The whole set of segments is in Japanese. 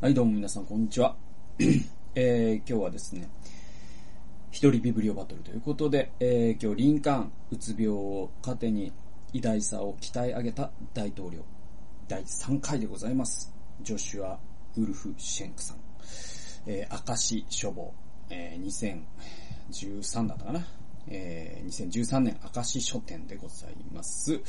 はい、どうも皆さん、こんにちは。えー、今日はですね、一人ビブリオバトルということで、えー、今日、リンカン、うつ病を糧に偉大さを鍛え上げた大統領、第3回でございます。ジョシュア・ウルフ・シェンクさん。えー、明石書房、えー、2013だったかな。えー、2013年明石書店でございます。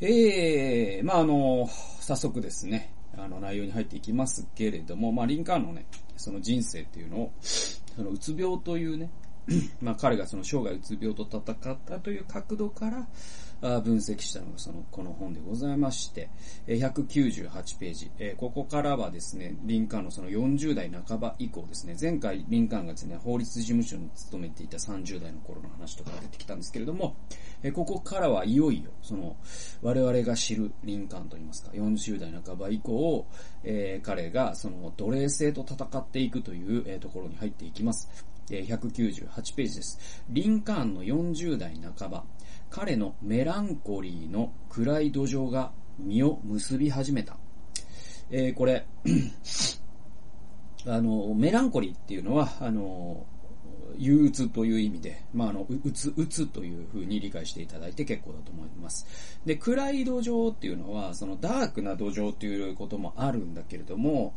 えー、まあ、あの、早速ですね、あの内容に入っていきますけれども、まあ、リンカーンのね、その人生っていうのを、そのうつ病というね、まあ彼がその生涯うつ病と戦ったという角度から分析したのがそのこの本でございまして、198ページ。ここからはですね、リンカーンのその40代半ば以降ですね、前回リンカーンがですね、法律事務所に勤めていた30代の頃の話とか出てきたんですけれども、ここからはいよいよ、その、我々が知るリンカーンといいますか、40代半ば以降、えー、彼がその奴隷制と戦っていくという、ところに入っていきます。198ページです。リンカーンの40代半ば、彼のメランコリーの暗い土壌が実を結び始めた。えー、これ あの、メランコリーっていうのは、あの、憂鬱という意味で、まあ、あの、うつ、うつという風に理解していただいて結構だと思います。で、暗い土壌っていうのは、そのダークな土壌っていうこともあるんだけれども、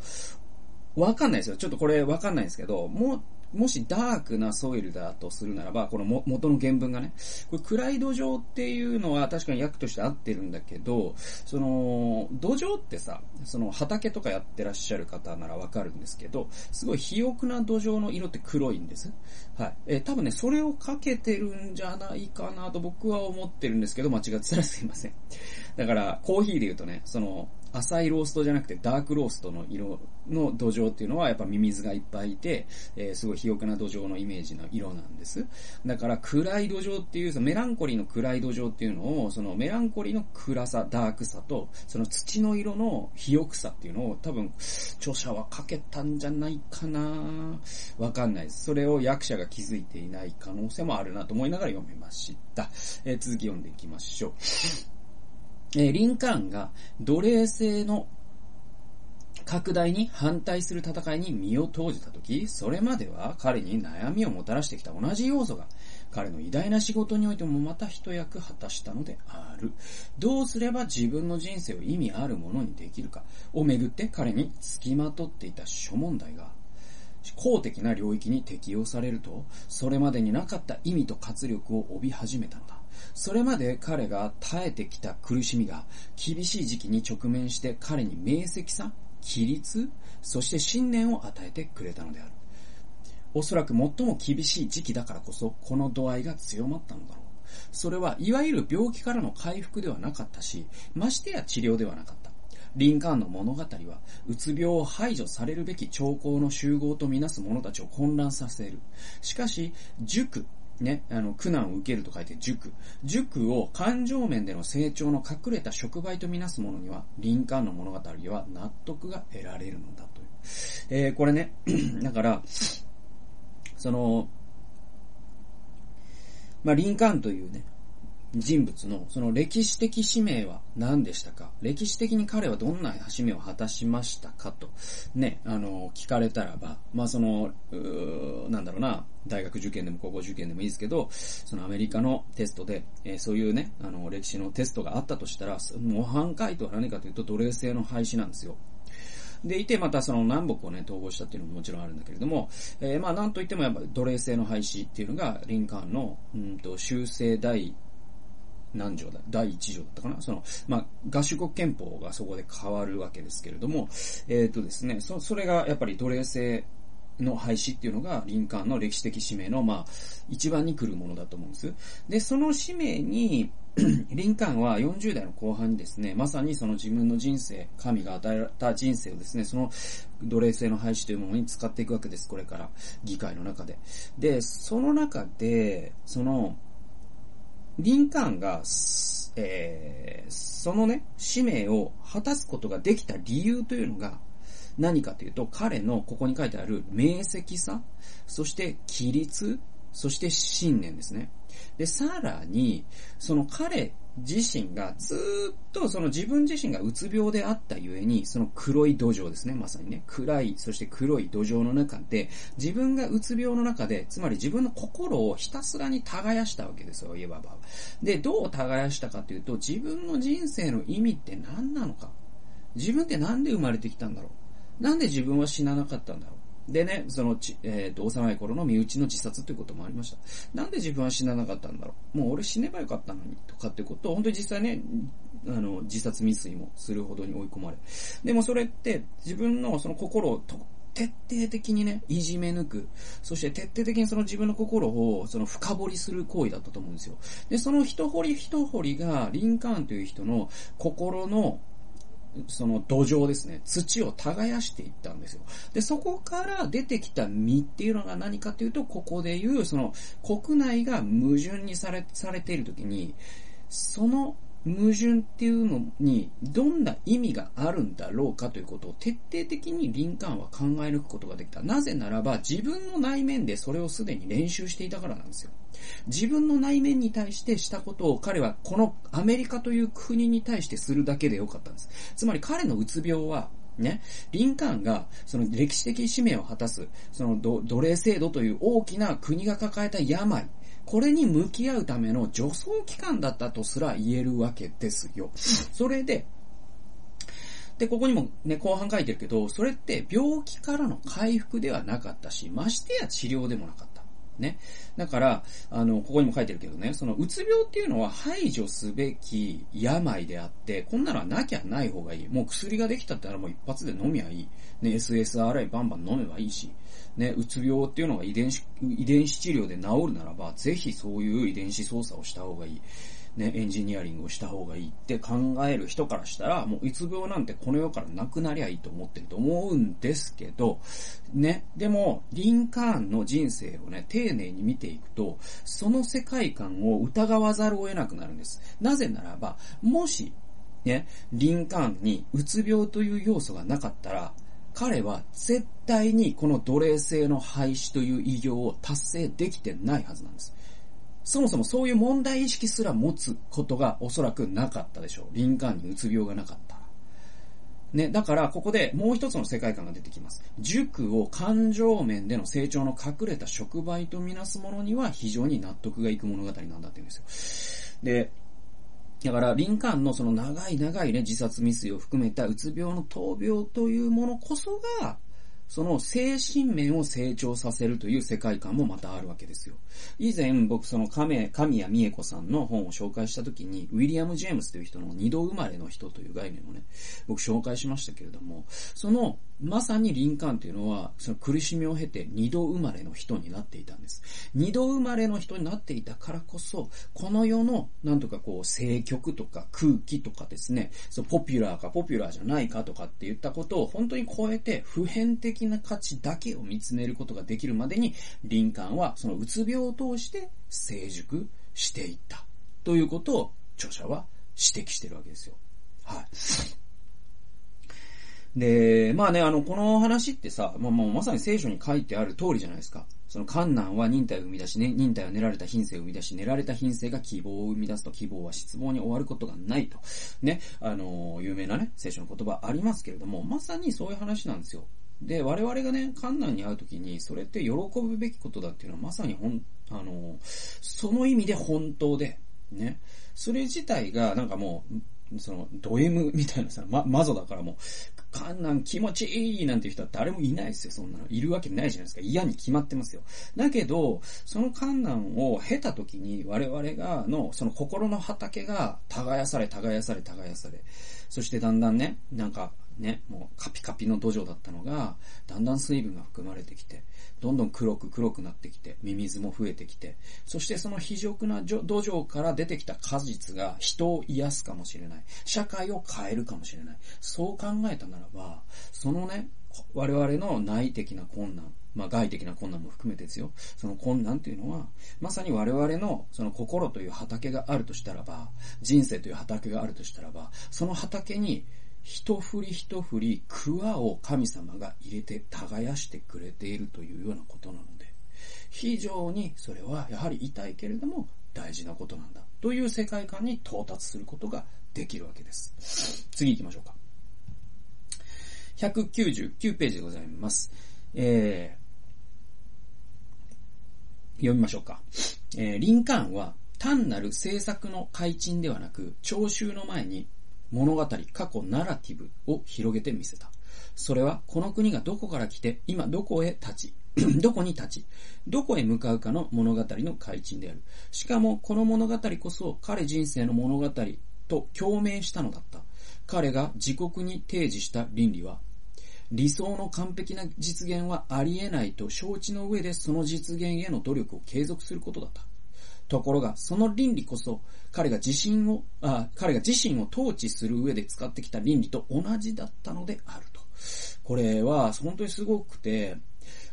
わかんないですよ。ちょっとこれわかんないんですけど、も、もしダークなソイルだとするならば、このも元の原文がね、これ暗い土壌っていうのは確かに訳として合ってるんだけど、その、土壌ってさ、その畑とかやってらっしゃる方ならわかるんですけど、すごい肥沃な土壌の色って黒いんです。はい。えー、多分ね、それをかけてるんじゃないかなと僕は思ってるんですけど、間違ってたらすいません。だから、コーヒーで言うとね、その、浅いローストじゃなくてダークローストの色の土壌っていうのはやっぱミミズがいっぱいいて、えー、すごい肥沃な土壌のイメージの色なんです。だから暗い土壌っていう、そのメランコリーの暗い土壌っていうのを、そのメランコリーの暗さ、ダークさと、その土の色の肥沃さっていうのを多分著者はかけたんじゃないかなわかんないです。それを役者が気づいていない可能性もあるなと思いながら読めました。えー、続き読んでいきましょう。えリンカーンが奴隷制の拡大に反対する戦いに身を投じたとき、それまでは彼に悩みをもたらしてきた同じ要素が、彼の偉大な仕事においてもまた一役果たしたのである。どうすれば自分の人生を意味あるものにできるかをめぐって彼に付きまとっていた諸問題が、公的な領域に適用されると、それまでになかった意味と活力を帯び始めたのだ。それまで彼が耐えてきた苦しみが厳しい時期に直面して彼に明晰さ、規律、そして信念を与えてくれたのである。おそらく最も厳しい時期だからこそ、この度合いが強まったのだろう。それは、いわゆる病気からの回復ではなかったし、ましてや治療ではなかった。リンカーンの物語は、うつ病を排除されるべき兆候の集合とみなす者たちを混乱させる。しかし、塾ね、あの、苦難を受けると書いて塾。塾を感情面での成長の隠れた触媒とみなす者には、林間の物語は納得が得られるのだという。えー、これね、だから、その、まあ、リンカーンというね、人物のその歴史的使命は何でしたか？歴史的に彼はどんな使命を果たしましたかと、ね、あの、聞かれたらば、まあその、なんだろうな、大学受験でも高校受験でもいいですけど、そのアメリカのテストで、えー、そういうね、あの、歴史のテストがあったとしたら、模範解答は何かというと奴隷制の廃止なんですよ。でいて、またその南北をね、統合したっていうのももちろんあるんだけれども、えー、まあなんといってもやっぱ奴隷制の廃止っていうのが、リンカーンの、うんと、修正第何条だ、第1条だったかな？その、まあ、合衆国憲法がそこで変わるわけですけれども、えっ、ー、とですね、そ、それがやっぱり奴隷制の廃止っていうのが、リンカーンの歴史的使命の、まあ、一番に来るものだと思うんです。で、その使命に、リンカーンは40代の後半にですね、まさにその自分の人生、神が与えた人生をですね、その奴隷制の廃止というものに使っていくわけです、これから、議会の中で。で、その中で、その、リンカーンが、えー、そのね、使命を果たすことができた理由というのが、何かというと、彼のここに書いてある明晰さ、そして規律、そして信念ですね。で、さらに、その彼自身がずっとその自分自身がうつ病であったゆえに、その黒い土壌ですね、まさにね、暗い、そして黒い土壌の中で、自分がうつ病の中で、つまり自分の心をひたすらに耕したわけですよ、いわば。で、どう耕したかというと、自分の人生の意味って何なのか。自分ってなんで生まれてきたんだろう。なんで自分は死ななかったんだろう。でね、そのち、えっ、ー、と、幼い頃の身内の自殺ということもありました。なんで自分は死ななかったんだろう。もう俺死ねばよかったのに、とかってことを、本当に実際ね、あの、自殺未遂もするほどに追い込まれ。でもそれって、自分のその心をと、徹底的にね、いじめ抜く。そして徹底的にその自分の心を、その深掘りする行為だったと思うんですよ。で、その一掘り一掘りが、リンカーンという人の心のその土壌ですね、土を耕していったんですよ。で、そこから出てきた実っていうのが何かというと、ここでいう、その国内が矛盾にされ、されているときに、その矛盾っていうのにどんな意味があるんだろうかということを徹底的にリンカーンは考え抜くことができた。なぜならば自分の内面でそれをすでに練習していたからなんですよ。自分の内面に対してしたことを彼はこのアメリカという国に対してするだけでよかったんです。つまり彼のうつ病はね、リンカーンが、その歴史的使命を果たす、その奴隷制度という大きな国が抱えた病、これに向き合うための助走期間だったとすら言えるわけですよ。それで、で、ここにもね、後半書いてるけど、それって病気からの回復ではなかったし、ましてや治療でもなかった。ね。だから、あの、ここにも書いてるけどね、そのうつ病っていうのは排除すべき病であって、こんなのはなきゃない方がいい。もう薬ができたったらもう一発で飲みゃいい。ね、SSRI バンバン飲めばいいし。ね、うつ病っていうのが遺伝子、遺伝子治療で治るならば、ぜひそういう遺伝子操作をした方がいい。ね、エンジニアリングをした方がいいって考える人からしたら、もううつ病なんてこの世からなくなりゃいいと思ってると思うんですけど、ね、でも、リンカーンの人生をね、丁寧に見ていくと、その世界観を疑わざるを得なくなるんです。なぜならば、もし、ね、リンカーンにうつ病という要素がなかったら、彼は絶対にこの奴隷制の廃止という偉業を達成できてないはずなんです。そもそもそういう問題意識すら持つことがおそらくなかったでしょう。リンカーンにうつ病がなかった。ね、だからここでもう一つの世界観が出てきます。塾を感情面での成長の隠れた触媒とみなすものには非常に納得がいく物語なんだって言うんですよ。で、だから、リンカーンのその長い長いね、自殺未遂を含めたうつ病の闘病というものこそが、その精神面を成長させるという世界観もまたあるわけですよ。以前僕その亀、神谷美恵子さんの本を紹介した時に、ウィリアム・ジェームスという人の二度生まれの人という概念をね、僕紹介しましたけれども、そのまさにリンカンというのは、その苦しみを経て二度生まれの人になっていたんです。二度生まれの人になっていたからこそ、この世の、なんとかこう、政局とか空気とかですね、そのポピュラーかポピュラーじゃないかとかって言ったことを本当に超えて、普遍的な価値だけを見つめることができるまでに、リンカーンはそのうつ病を通して成熟していった。ということを著者は指摘してるわけですよ。はい。で、まあね、あの、この話ってさ、まあ、もうまさに聖書に書いてある通りじゃないですか。その観難は忍耐を生み出し、ね、忍耐は練られた品性を生み出し、練られた品性が希望を生み出すと、希望は失望に終わることがないと。ね、あの、有名なね、聖書の言葉ありますけれども、まさにそういう話なんですよ。で、我々がね、観難に会うときに、それって喜ぶべきことだっていうのは、まさにほん、あの、その意味で本当で、ね。それ自体が、なんかもう、その、ド M みたいなさ、ま、マゾだからもう、観難気持ちいいなんていう人は誰もいないですよ、そんなの。いるわけないじゃないですか。嫌に決まってますよ。だけど、その観難を経た時に我々が、の、その心の畑が耕され、耕され、耕され。そしてだんだんね、なんか、ね、もうカピカピの土壌だったのが、だんだん水分が含まれてきて、どんどん黒く黒くなってきて、ミミズも増えてきて、そしてその非常な土壌から出てきた果実が人を癒すかもしれない。社会を変えるかもしれない。そう考えたならば、そのね、我々の内的な困難、まあ外的な困難も含めてですよ。その困難というのは、まさに我々のその心という畑があるとしたらば、人生という畑があるとしたらば、その畑に一振り一振り、桑を神様が入れて耕してくれているというようなことなので、非常にそれはやはり痛いけれども大事なことなんだ。という世界観に到達することができるわけです。次行きましょうか。199ページでございます。えー、読みましょうか。えー、リンカーンは単なる政策の改陳ではなく、聴衆の前に物語、過去ナラティブを広げてみせた。それは、この国がどこから来て、今どこへ立ち、どこに立ち、どこへ向かうかの物語の改陳である。しかも、この物語こそ彼人生の物語と共鳴したのだった。彼が自国に提示した倫理は、理想の完璧な実現はありえないと承知の上でその実現への努力を継続することだった。ところが、その倫理こそ、彼が自身を、あ彼が自身を統治する上で使ってきた倫理と同じだったのであると。これは、本当にすごくて、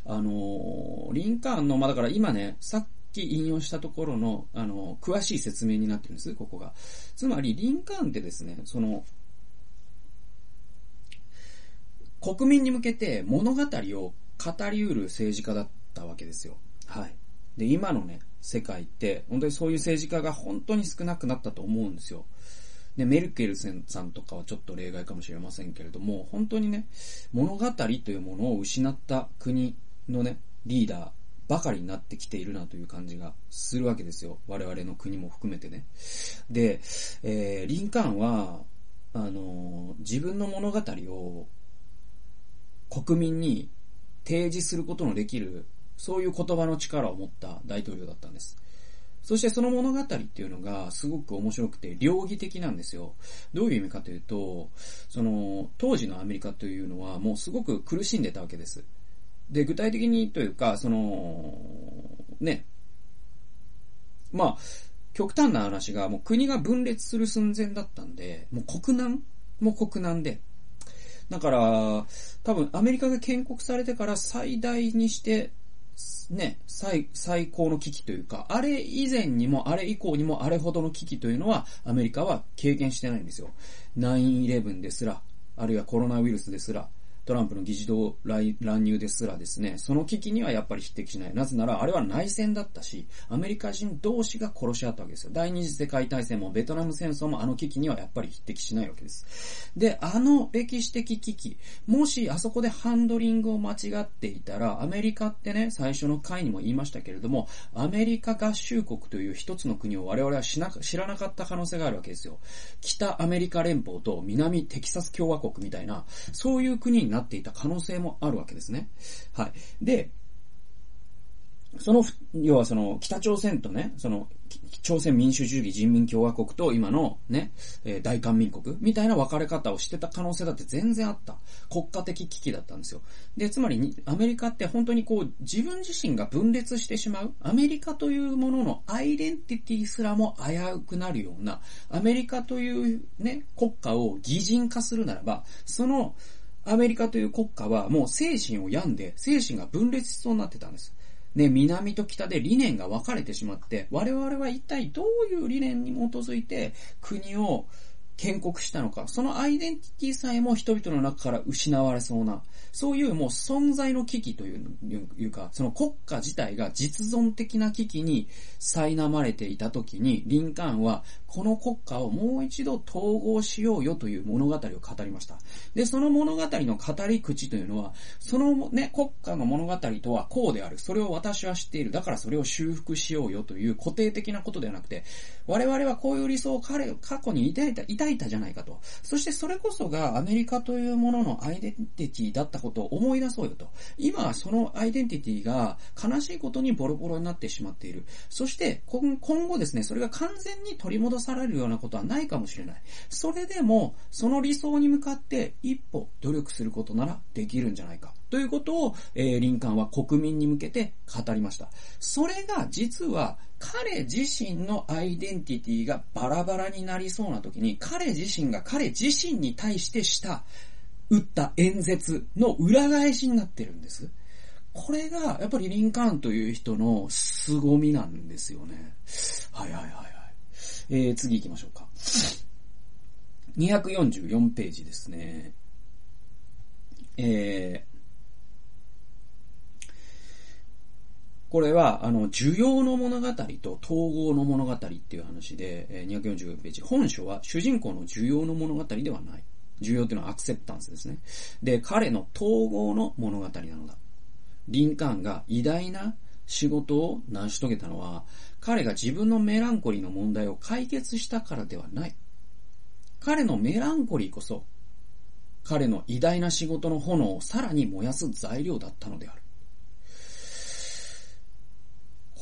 あの、リンカーンの、まあ、だから今ね、さっき引用したところの、あの、詳しい説明になってるんです、ここが。つまり、リンカーンってですね、その、国民に向けて物語を語りうる政治家だったわけですよ。はい。で、今のね、世界って、本当にそういう政治家が本当に少なくなったと思うんですよ。で、メルケルさんとかはちょっと例外かもしれませんけれども、本当にね、物語というものを失った国のね、リーダーばかりになってきているなという感じがするわけですよ。我々の国も含めてね。で、えー、リンカーンは、あのー、自分の物語を国民に提示することのできる、そういう言葉の力を持った大統領だったんです。そしてその物語っていうのがすごく面白くて、両義的なんですよ。どういう意味かというと、その、当時のアメリカというのはもうすごく苦しんでたわけです。で、具体的にというか、その、ね、まあ、極端な話がもう国が分裂する寸前だったんで、もう国難？もう国難で。だから、多分アメリカが建国されてから最大にして、ね、最、最高の危機というか、あれ以前にも、あれ以降にも、あれほどの危機というのは、アメリカは経験してないんですよ。9-11ですら、あるいはコロナウイルスですら、トランプの議事堂乱入ですらですね、その危機にはやっぱり匹敵しない。なぜなら、あれは内戦だったし、アメリカ人同士が殺し合ったわけですよ。第二次世界大戦もベトナム戦争もあの危機にはやっぱり匹敵しないわけです。で、あの歴史的危機、もしあそこでハンドリングを間違っていたら、アメリカってね、最初の回にも言いましたけれども、アメリカ合衆国という一つの国を我々は知らなかった可能性があるわけですよ。北アメリカ連邦と南テキサス共和国みたいな、そういう国になっていた可能性もあるわけですね。はい。で、その、要はその、北朝鮮とね、その、朝鮮民主主義人民共和国と今のね、え、大韓民国みたいな分かれ方をしてた可能性だって全然あった。国家的危機だったんですよ。で、つまりアメリカって本当にこう、自分自身が分裂してしまう、アメリカというもののアイデンティティすらも危うくなるような、アメリカというね、国家を擬人化するならば、その、アメリカという国家はもう精神を病んで、精神が分裂しそうになってたんです。で、南と北で理念が分かれてしまって、我々は一体どういう理念に基づいて国を建国したのか、そのアイデンティティさえも人々の中から失われそうな、そういうもう存在の危機というか、その国家自体が実存的な危機に苛まれていた時に、リンカーンはこの国家をもう一度統合しようよという物語を語りました。で、その物語の語り口というのは、そのね、国家の物語とはこうである。それを私は知っている。だからそれを修復しようよという固定的なことではなくて、我々はこういう理想を彼、過去に抱いた、抱いたじゃないかと。そしてそれこそがアメリカというもののアイデンティティだったことを思い出そうよと。今はそのアイデンティティが悲しいことにボロボロになってしまっている。そして今後ですね、それが完全に取り戻されるようなことはないかもしれない。それでも、その理想に向かって一歩努力することならできるんじゃないか。ということを、えー、リンカーンは国民に向けて語りました。それが実は彼自身のアイデンティティがバラバラになりそうな時に、彼自身が彼自身に対してした、打った演説の裏返しになってるんです。これが、やっぱりリンカーンという人の凄みなんですよね。はいはいはいはい。えー、次行きましょうか。244ページですね。えこれは、あの、需要の物語と統合の物語っていう話で、え、245ページ。本書は主人公の需要の物語ではない。需要っていうのはアクセプタンスですね。で、彼の統合の物語なのだ。リンカーンが偉大な仕事を成し遂げたのは、彼が自分のメランコリーの問題を解決したからではない。彼のメランコリーこそ、彼の偉大な仕事の炎をさらに燃やす材料だったのである。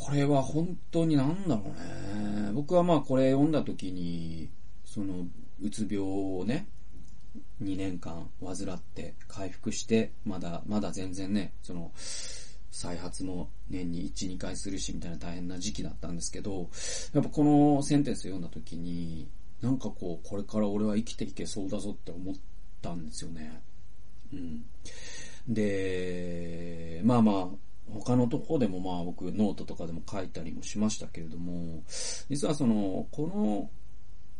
これは本当になんだろうね。僕はまあこれ読んだ時に、その、うつ病をね、2年間患って回復して、まだ、まだ全然ね、その、再発も年に1、2回するし、みたいな大変な時期だったんですけど、やっぱこのセンテンス読んだ時に、なんかこう、これから俺は生きていけそうだぞって思ったんですよね。うん。で、まあまあ、他のとこでもまあ僕ノートとかでも書いたりもしましたけれども、実はその、この、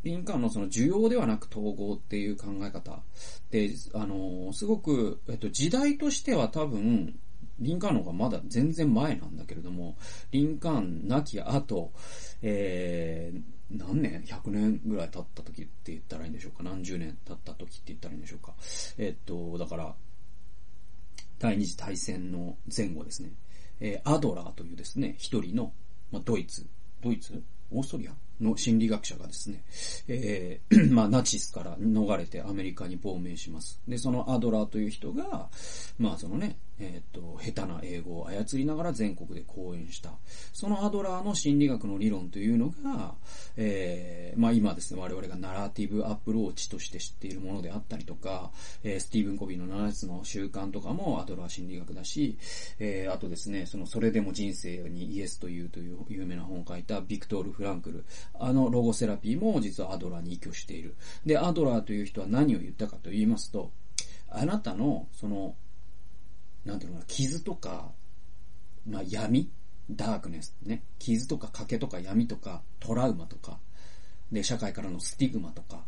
リンカーンのその受容ではなく統合っていう考え方で、あの、すごく、えっと、時代としては多分、リンカーンの方がまだ全然前なんだけれども、リンカーン亡き後、えー、何年 ?100 年ぐらい経った時って言ったらいいんでしょうか？何十年経った時って言ったらいいんでしょうか？えっと、だから、第二次大戦の前後ですね、えー、アドラーというですね、一人の、まあ、ドイツ、ドイツ？オーストリア？の心理学者がですね、えー、まあ、ナチスから逃れてアメリカに亡命します。で、そのアドラーという人が、まあ、そのね、えっ、と、下手な英語を操りながら全国で講演した。そのアドラーの心理学の理論というのが、えー、まあ今ですね、我々がナラティブアプローチとして知っているものであったりとか、えー、スティーブン・コビーの7つの習慣とかもアドラー心理学だし、えー、あとですね、その、それでも人生にイエスというという有名な本を書いたビクトール・フランクル、あのロゴセラピーも実はアドラーに依拠している。で、アドラーという人は何を言ったかと言いますと、あなたの、その、なんていうのかな、傷とか、まあ闇 darkness ね。傷とか欠けとか闇とかトラウマとか、で、社会からのスティグマとか、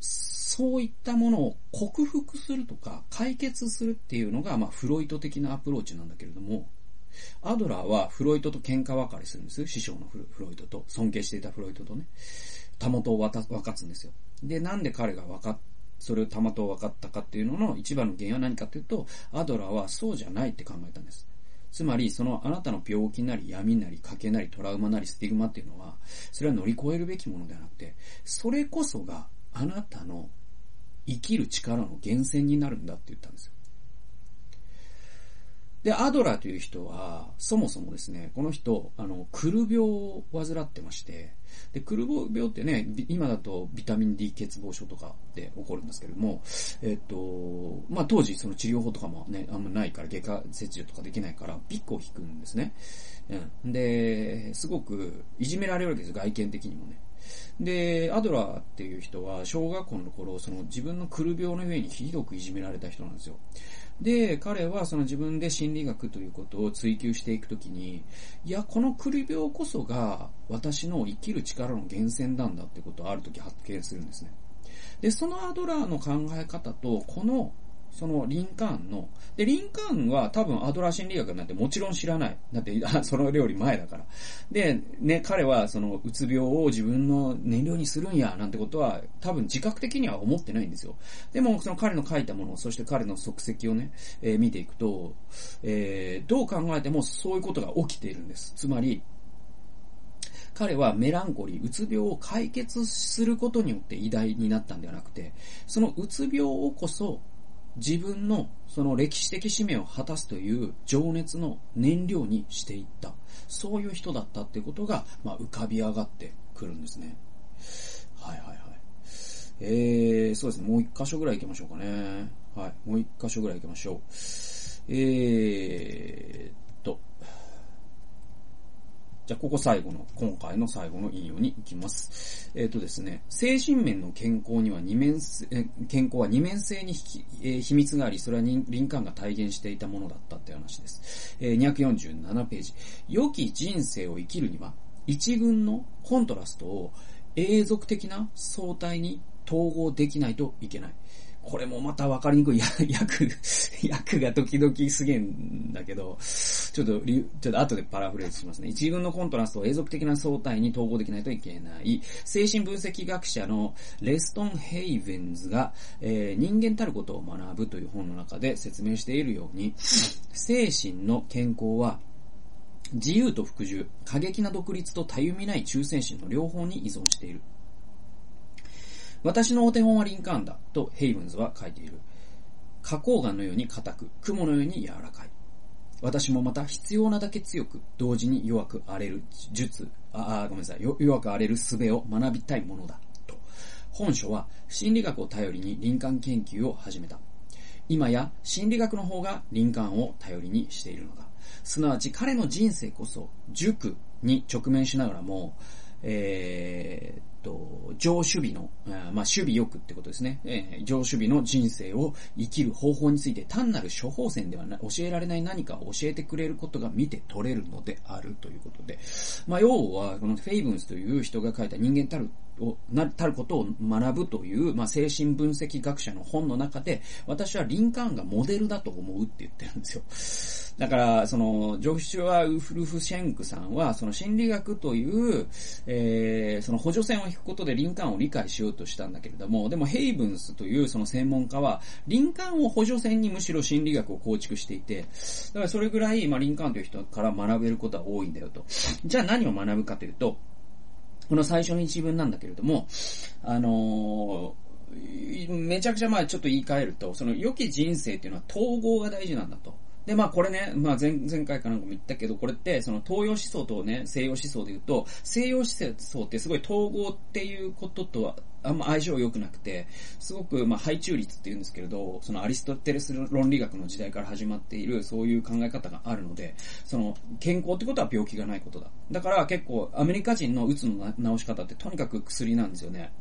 そういったものを克服するとか解決するっていうのが、まあ、フロイト的なアプローチなんだけれども、アドラーはフロイトと喧嘩別れするんです。師匠のフロイトと、尊敬していたフロイトとね。たもとを分かつんですよ。で、なんで彼が分かっそれをたまと分かったかっていうのの一番の原因は何かというと、アドラーはそうじゃないって考えたんです。つまり、そのあなたの病気なり闇なり賭けなりトラウマなりスティグマっていうのは、それは乗り越えるべきものではなくて、それこそがあなたの生きる力の源泉になるんだって言ったんですよ。で、アドラーという人は、そもそもですね、この人、あの、クル病を患ってまして、で、クル病ってね、今だとビタミン D 欠乏症とかで起こるんですけれども、えっと、まあ、当時その治療法とかもね、あんまないから、外科切除とかできないから、ビッグを引くんですね。うん。で、すごくいじめられるわけです外見的にもね。で、アドラーっていう人は、小学校の頃、その自分のクル病の上にひどくいじめられた人なんですよ。で、彼はその自分で心理学ということを追求していくときに、いや、このクリ病こそが私の生きる力の源泉なんだってことをある時発見するんですね。で、そのアドラーの考え方と、このそのリンカーンの、で、リンカーンは多分アドラー心理学なんてもちろん知らない。だって、そのより前だから。で、ね、彼はそのうつ病を自分の燃料にするんや、なんてことは多分自覚的には思ってないんですよ。でも、その彼の書いたもの、そして彼の足跡をね、えー、見ていくと、えー、どう考えてもそういうことが起きているんです。つまり、彼はメランコリー、うつ病を解決することによって偉大になったんではなくて、そのうつ病をこそ自分のその歴史的使命を果たすという情熱の燃料にしていった。そういう人だったってことが、まあ、浮かび上がってくるんですね。はいはいはい。えー、そうですね。もう一箇所ぐらい行きましょうかね。はい。もう一箇所ぐらい行きましょう。えーじゃあ、ここ最後の、今回の最後の引用に行きます。えっ、ー、とですね、精神面の健康には二面、健康は二面性にえー、秘密があり、それは林間が体現していたものだったって話です。えー、247ページ。良き人生を生きるには、一群のコントラストを永続的な相対に統合できないといけない。これもまた分かりにくい。役、役が時々すげえんだけど、ちちょっと、ちょっと後でパラフレーズしますね。一軍のコントラストを永続的な相対に統合できないといけない。精神分析学者のレストン・ヘイヴェンズが、えー、人間たることを学ぶという本の中で説明しているように、精神の健康は自由と服従、過激な独立とたゆみない忠誠心の両方に依存している。私のお手本はリンカーンだ、とヘイブンズは書いている。花崗岩のように硬く、雲のように柔らかい。私もまた必要なだけ強く、同時に弱く荒れる術、あ、あごめんなさい、弱く荒れる術を学びたいものだ、と。本書は心理学を頼りに林間研究を始めた。今や心理学の方が林間を頼りにしているのだ。すなわち彼の人生こそ塾に直面しながらも、えー、と、上守備の、まあ、守備欲ってことですね。えー、上守備の人生を生きる方法について単なる処方箋ではな、教えられない何かを教えてくれることが見て取れるのであるということで。まあ、要は、このフェイブンスという人が書いた人間たるを、な、たることを学ぶという、まあ、精神分析学者の本の中で、私はリンカーンがモデルだと思うって言ってるんですよ。だから、その、ジョシュア・ウフルフシェンクさんは、その心理学という、えー、その補助線を引くことでリンカーンを理解しようとしたんだけれども、でもヘイブンスというその専門家は、リンカーンを補助線にむしろ心理学を構築していて、だからそれぐらい、まあ、リンカーンという人から学べることは多いんだよと。じゃあ何を学ぶかというと、この最初の一文なんだけれども、あのー、めちゃくちゃまあちょっと言い換えると、その良き人生っていうのは統合が大事なんだと。で、まあこれね、まあ前前回かなんかも言ったけど、これってその東洋思想とね、西洋思想で言うと、西洋思想ってすごい統合っていうこととはあんま相性良くなくて、すごく、まあ、配中率って言うんですけれど、そのアリストテレス論理学の時代から始まっている、そういう考え方があるので、その、健康ってことは病気がないことだ。だから結構、アメリカ人のうつの治し方ってとにかく薬なんですよね。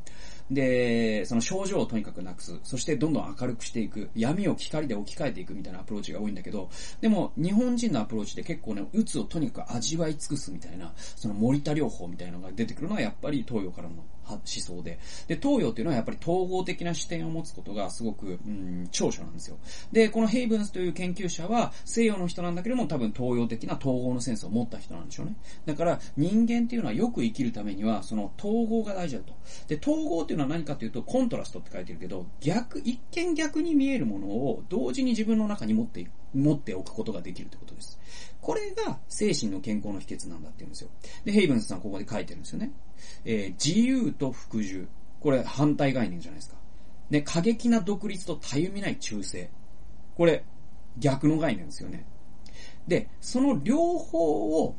で、その症状をとにかくなくす。そしてどんどん明るくしていく。闇を光で置き換えていくみたいなアプローチが多いんだけど、でも日本人のアプローチで結構ね、うつをとにかく味わい尽くすみたいな、その森田療法みたいなのが出てくるのはやっぱり東洋からの思想で。で、東洋っていうのはやっぱり統合的な視点を持つことがすごく、うん、長所なんですよ。で、このヘイブンスという研究者は西洋の人なんだけども多分東洋的な統合のセンスを持った人なんでしょうね。だから人間っていうのはよく生きるためにはその統合が大事だと。で、統合っていうのは何かというとコントラストって書いてるけど、逆、一見逆に見えるものを同時に自分の中に持っていく。持っておくことができるということです。これが精神の健康の秘訣なんだって言うんですよ。で、ヘイブンスさんここで書いてるんですよね。えー、自由と服従。これ反対概念じゃないですか。で、過激な独立とたゆみない忠誠。これ、逆の概念ですよね。で、その両方を、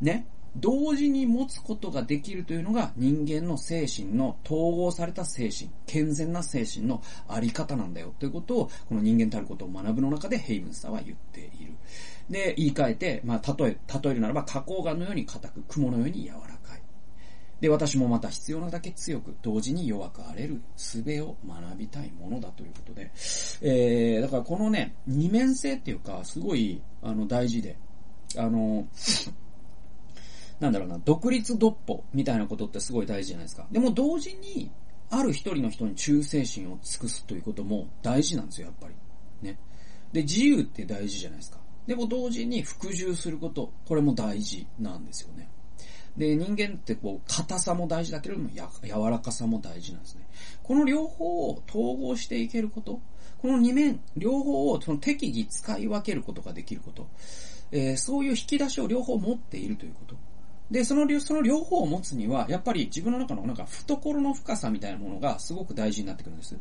ね、同時に持つことができるというのが人間の精神の統合された精神、健全な精神のあり方なんだよということを、この人間たることを学ぶの中でヘイブンさんは言っている。で、言い換えて、まあ、例え、例えるならば、花崗岩のように硬く、雲のように柔らかい。で、私もまた必要なだけ強く、同時に弱く荒れる術を学びたいものだということで、えー、だからこのね、二面性っていうか、すごい、あの、大事で、あの、なんだろうな、独立独歩みたいなことってすごい大事じゃないですか。でも同時に、ある一人の人に忠誠心を尽くすということも大事なんですよ、やっぱり。ね。で、自由って大事じゃないですか。でも同時に服従すること、これも大事なんですよね。で、人間ってこう、硬さも大事だけれども、や、柔らかさも大事なんですね。この両方を統合していけること、この二面、両方をその適宜使い分けることができること、えー、そういう引き出しを両方持っているということ。で、その、その両方を持つには、やっぱり自分の中のなんか懐の深さみたいなものがすごく大事になってくるんです。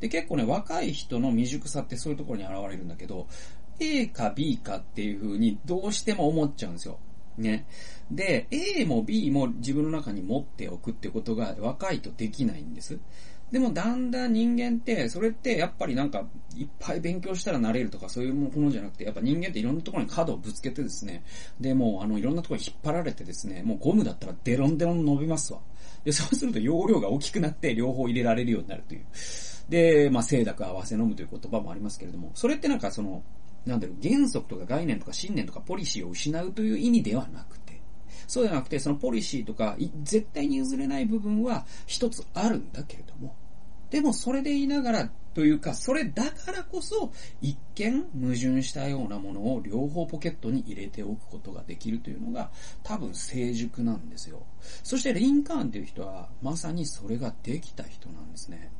で、結構ね、若い人の未熟さってそういうところに現れるんだけど、A か B かっていう風にどうしても思っちゃうんですよ。ね。で、A も B も自分の中に持っておくってことが若いとできないんです。でもだんだん人間って、それってやっぱりなんか、いっぱい勉強したらなれるとかそういうものじゃなくて、やっぱ人間っていろんなところに角をぶつけてですね、で、もうあの、いろんなところに引っ張られてですね、もうゴムだったらデロンデロン伸びますわ。で、そうすると容量が大きくなって両方入れられるようになるという。で、まあ、清濁合わせ飲むという言葉もありますけれども、それってなんかその、なんだろう、原則とか概念とか信念とかポリシーを失うという意味ではなくて、そうじゃなくて、そのポリシーとか、絶対に譲れない部分は一つあるんだけれども、でもそれで言いながら、というか、それだからこそ、一見矛盾したようなものを両方ポケットに入れておくことができるというのが、多分成熟なんですよ。そしてリンカーンという人は、まさにそれができた人なんですね。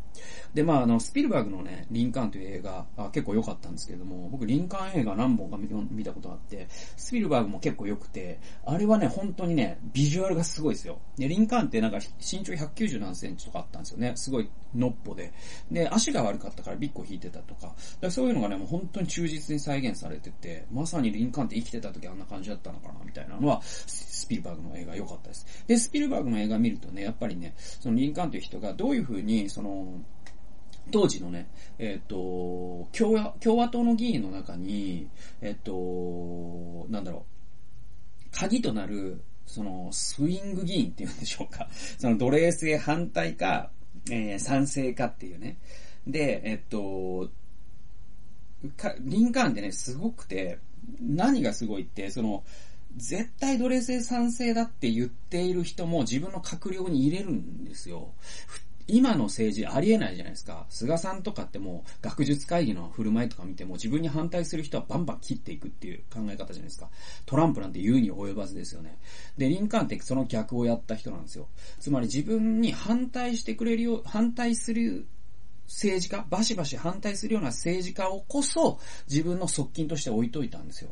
で、まあ、あの、スピルバーグのね、リンカーンという映画、あ結構良かったんですけども、僕、リンカーン映画何本か見たことがあって、スピルバーグも結構良くて、あれはね、本当にね、ビジュアルがすごいですよ。で、リンカーンってなんか身長190何センチとかあったんですよね。すごいのっぽで。で、足が悪かったからビッコ引いてたとか、かそういうのがね、もう本当に忠実に再現されてて、まさにリンカーンって生きてた時あんな感じだったのかな、みたいなのは、スピルバーグの映画良かったです。で、スピルバーグの映画見るとね、やっぱりね、そのリンカーンという人がどういう風に、その、当時のね、えっ、ー、と共和、共和党の議員の中に、えっ、ー、となんだろう、鍵となる、その、スイング議員っていうんでしょうか。その奴隷制反対か、えー、賛成かっていうね。で、えっと、か、リンカーンってね、すごくて、何がすごいって、その、絶対奴隷制賛成だって言っている人も自分の閣僚に入れるんですよ。今の政治ありえないじゃないですか。菅さんとかってもう学術会議の振る舞いとか見ても自分に反対する人はバンバン切っていくっていう考え方じゃないですか。トランプなんて言うに及ばずですよね。で、リンカーンってその逆をやった人なんですよ。つまり自分に反対してくれるよ、反対する政治家、バシバシ反対するような政治家をこそ自分の側近として置いといたんですよ。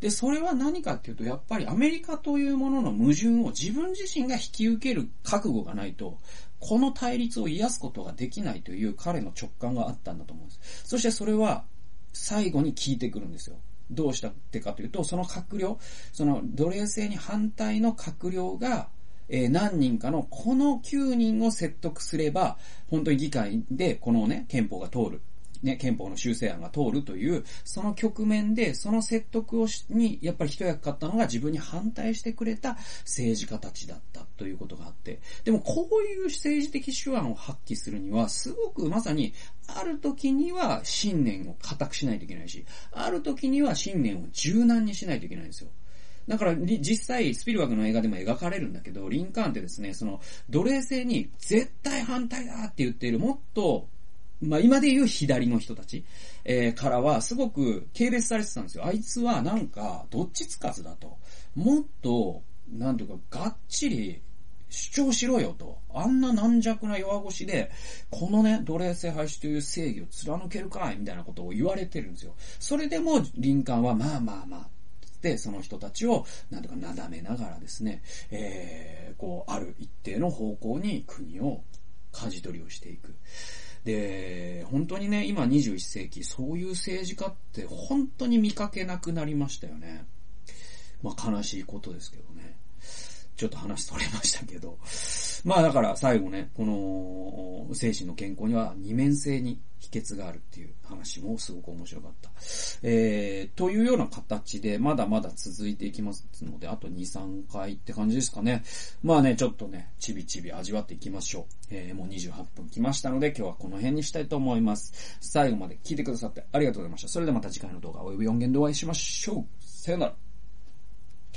で、それは何かっていうと、やっぱりアメリカというものの矛盾を自分自身が引き受ける覚悟がないと、この対立を癒すことができないという彼の直感があったんだと思うんです。そしてそれは最後に効いてくるんですよ。どうしたってかというと、その閣僚、その奴隷制に反対の閣僚が、え、何人かのこの9人を説得すれば、本当に議会でこのね、憲法が通る。ね、憲法の修正案が通るという、その局面で、その説得をし、に、やっぱり一役買ったのが自分に反対してくれた政治家たちだったということがあって、でもこういう政治的手腕を発揮するには、すごくまさに、ある時には信念を固くしないといけないし、ある時には信念を柔軟にしないといけないんですよ。だから、実際、スピルバーグの映画でも描かれるんだけど、リンカーンってですね、その、奴隷制に絶対反対だって言っている、もっとまあ今で言う左の人たち、えー、からはすごく軽蔑されてたんですよ。あいつはなんか、どっちつかずだと。もっと、なんていうか、がっちり主張しろよと。あんな軟弱な弱腰で、このね、奴隷制廃止という正義を貫けるかいみたいなことを言われてるんですよ。それでも、林間はまあまあまあ、その人たちを、なんとかなだめながらですね、えー、こう、ある一定の方向に国を舵取りをしていく。で、本当にね、今21世紀、そういう政治家って本当に見かけなくなりましたよね。まあ悲しいことですけどね。ちょっと話それましたけど。まあだから最後ね、この精神の健康には二面性に秘訣があるっていう話もすごく面白かった。えー、というような形でまだまだ続いていきますので、あと2、3回って感じですかね。まあね、ちょっとね、ちびちび味わっていきましょう。えー、もう28分来ましたので、今日はこの辺にしたいと思います。最後まで聞いてくださってありがとうございました。それではまた次回の動画および音源でお会いしましょう。さよなら。